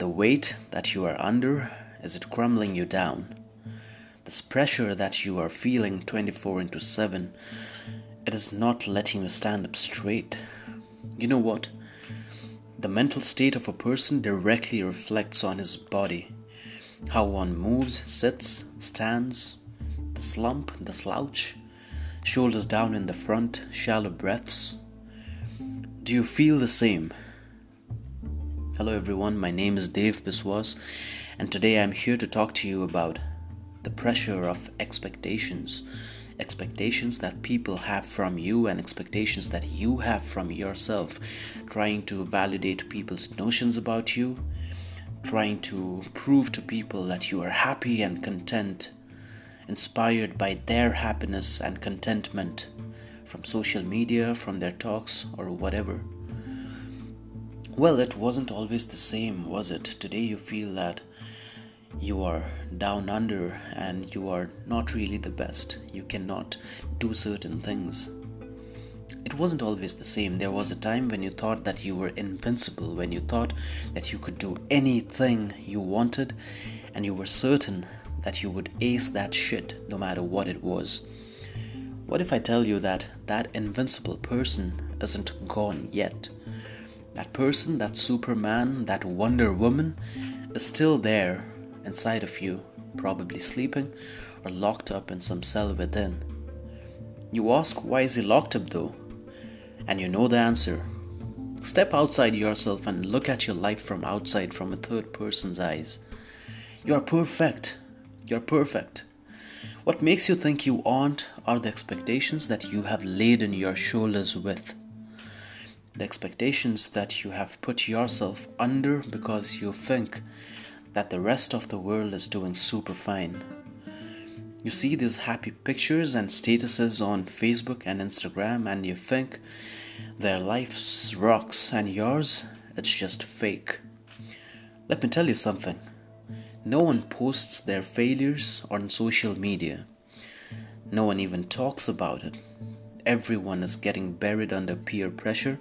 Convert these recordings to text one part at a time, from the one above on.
The weight that you are under, is it crumbling you down? This pressure that you are feeling 24 into 7, it is not letting you stand up straight. You know what? The mental state of a person directly reflects on his body. How one moves, sits, stands, the slump, the slouch, shoulders down in the front, shallow breaths. Do you feel the same? Hello, everyone. My name is Dev Biswas, and today I'm here to talk to you about the pressure of expectations. Expectations that people have from you, and expectations that you have from yourself. Trying to validate people's notions about you, trying to prove to people that you are happy and content inspired by their happiness and contentment from social media, from their talks, or whatever. Well, it wasn't always the same, was it? Today you feel that you are down under and you are not really the best. You cannot do certain things. It wasn't always the same. There was a time when you thought that you were invincible, when you thought that you could do anything you wanted, and you were certain that you would ace that shit no matter what it was. What if I tell you that that invincible person isn't gone yet? That person, that Superman, that Wonder Woman is still there inside of you, probably sleeping or locked up in some cell within. You ask, why is he locked up though? And you know the answer. Step outside yourself and look at your life from outside from a third person's eyes. You are perfect. You're perfect. What makes you think you aren't are the expectations that you have laid laden your shoulders with. The expectations that you have put yourself under because you think that the rest of the world is doing super fine. You see these happy pictures and statuses on Facebook and Instagram, and you think their life's rocks and yours, it's just fake. Let me tell you something no one posts their failures on social media. No one even talks about it. Everyone is getting buried under peer pressure,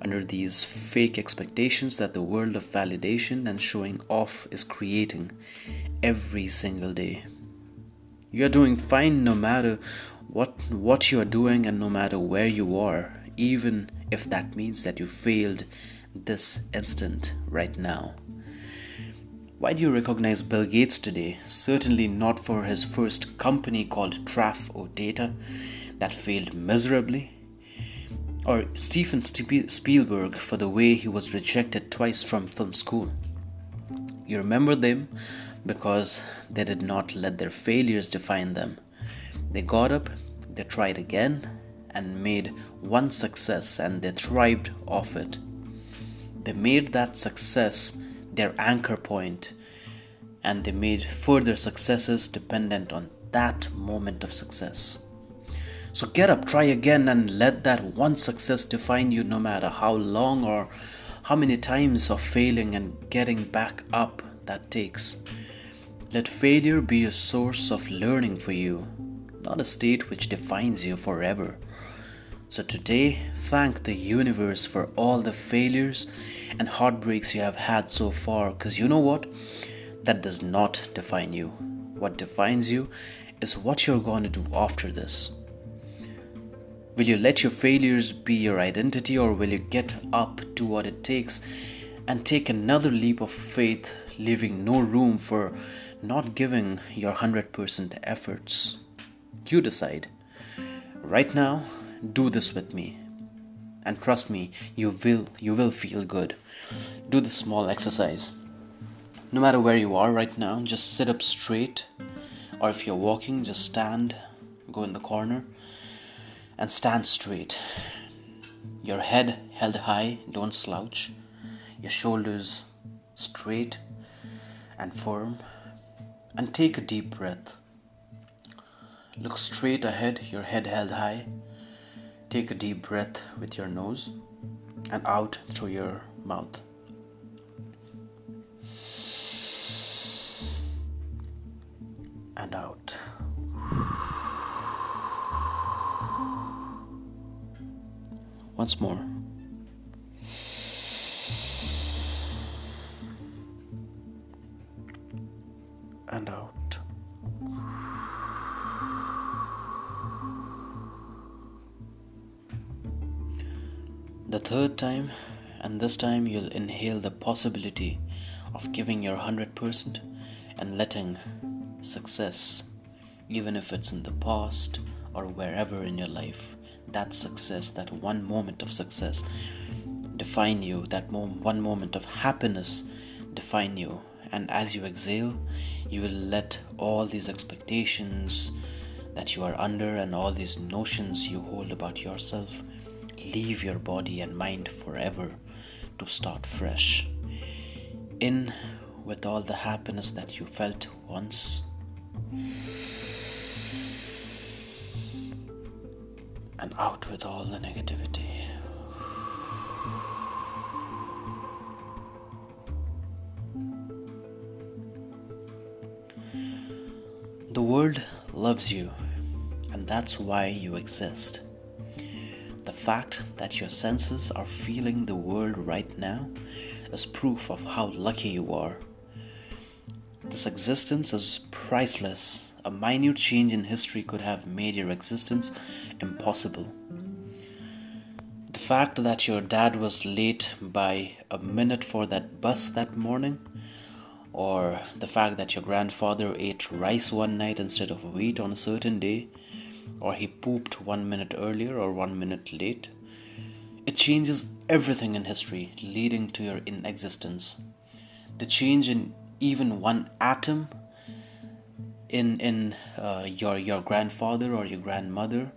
under these fake expectations that the world of validation and showing off is creating every single day. You are doing fine no matter what what you are doing and no matter where you are, even if that means that you failed this instant right now. Why do you recognize Bill Gates today? Certainly not for his first company called Traf-O-Data that failed miserably. Or Steven Spielberg for the way he was rejected twice from film school. You remember them because they did not let their failures define them. They got up, they tried again, and made one success, and they thrived off it. They made that success their anchor point, and they made further successes dependent on that moment of success. So get up, try again, and let that one success define you no matter how long or how many times of failing and getting back up that takes. Let failure be a source of learning for you, not a state which defines you forever. So today, thank the universe for all the failures and heartbreaks you have had so far, because you know what? That does not define you. What defines you is what you're going to do after this. Will you let your failures be your identity, or will you get up, do what it takes, and take another leap of faith, leaving no room for not giving your 100% efforts? You decide. Right now, do this with me. And trust me you will you will feel good. Do this small exercise. No matter where you are right now just sit up straight. Or if you're walking just stand. Go in the corner and stand straight. Your head held high don't slouch. Your shoulders straight and firm. And take a deep breath. Look straight ahead your head held high. Take a deep breath with your nose and out through your mouth. And out. once more. And out. The third time, and this time you'll inhale the possibility of giving your 100% and letting success, even if it's in the past or wherever in your life, that success, that one moment of success, define you, that one moment of happiness define you. And as you exhale, you will let all these expectations that you are under and all these notions you hold about yourself leave your body and mind forever to start fresh. In with all the happiness that you felt once. And out with all the negativity. The world loves you, and that's why you exist. The fact that your senses are feeling the world right now is proof of how lucky you are. This existence is priceless. A minute change in history could have made your existence impossible. The fact that your dad was late by a minute for that bus that morning, or the fact that your grandfather ate rice one night instead of wheat on a certain day, or he pooped one minute earlier or one minute late. It changes everything in history, leading to your inexistence. The change in even one atom in in uh, your your grandfather or your grandmother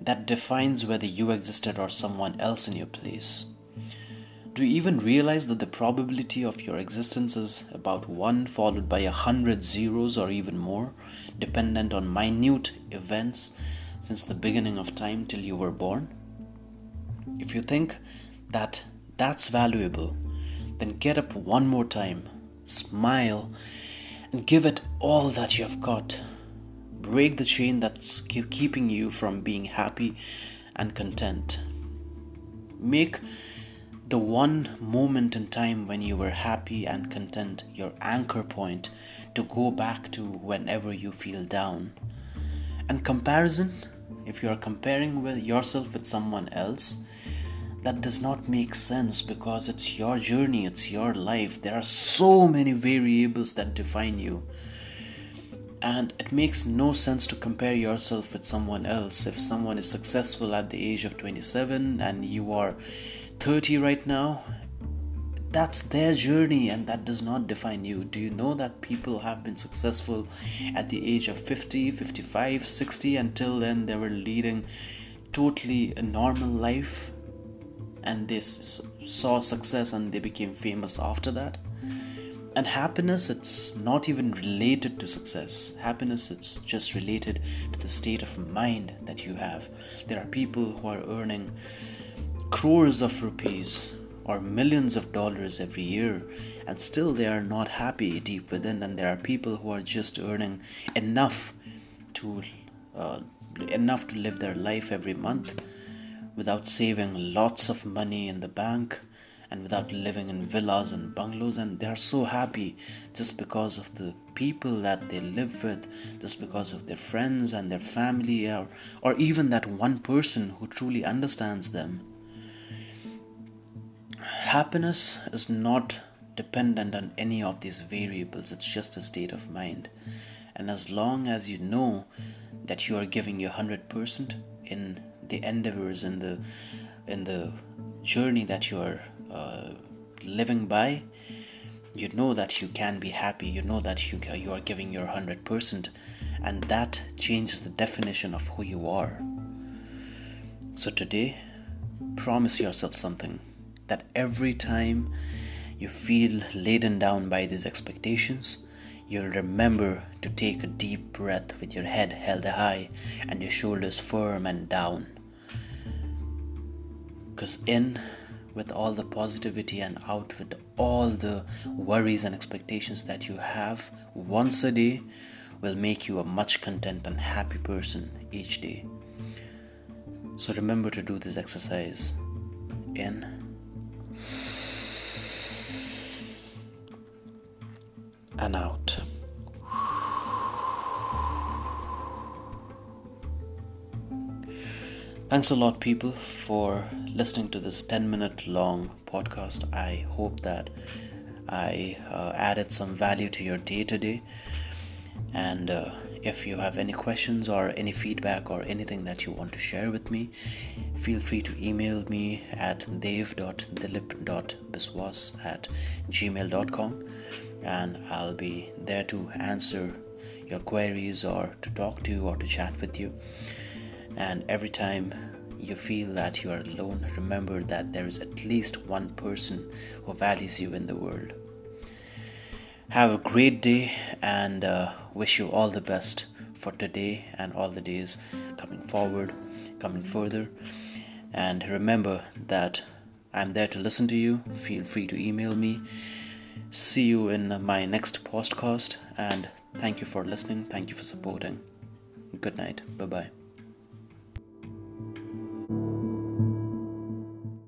that defines whether you existed or someone else in your place. Do you even realize that the probability of your existence is about one followed by a hundred zeros or even more, dependent on minute events since the beginning of time till you were born? If you think that that's valuable, then get up one more time, smile, and give it all that you have got. Break the chain that's keeping you from being happy and content. Make the one moment in time when you were happy and content, your anchor point to go back to whenever you feel down. And comparison, if you are comparing with yourself with someone else, that does not make sense because it's your journey, it's your life. There are so many variables that define you. And it makes no sense to compare yourself with someone else. If someone is successful at the age of 27 and you are 30 right now, that's their journey and that does not define you. Do you know that people have been successful at the age of 50, 55, 60? Until then, they were leading totally a normal life and they saw success and they became famous after that. And happiness, it's not even related to success. Happiness, it's just related to the state of mind that you have. There are people who are earning crores of rupees or millions of dollars every year and still they are not happy deep within and there are people who are just earning enough to uh, enough to live their life every month without saving lots of money in the bank and without living in villas and bungalows. And they are so happy just because of the people that they live with just because of their friends and their family or, or even that one person who truly understands them. Happiness is not dependent on any of these variables, it's just a state of mind. And as long as you know that you are giving your 100% in the endeavors and the in the journey that you are uh, living by you know that you can be happy you know that you you are giving your 100% and that changes the definition of who you are so today promise yourself something that every time you feel laden down by these expectations, you'll remember to take a deep breath with your head held high and your shoulders firm and down. Because in with all the positivity and out with all the worries and expectations that you have once a day will make you a much content and happy person each day. So remember to do this exercise in and out. Thanks a lot, people, for listening to this 10 minute long podcast. I hope that I uh, added some value to your day today. And uh, if you have any questions or any feedback or anything that you want to share with me, feel free to email me at dev.dilip.biswas at gmail.com and I'll be there to answer your queries or to talk to you or to chat with you. And every time you feel that you are alone, remember that there is at least one person who values you in the world. Have a great day and uh, wish you all the best for today and all the days coming forward, coming further. And remember that I'm there to listen to you. Feel free to email me. See you in my next podcast and thank you for listening. Thank you for supporting. Good night. Bye bye.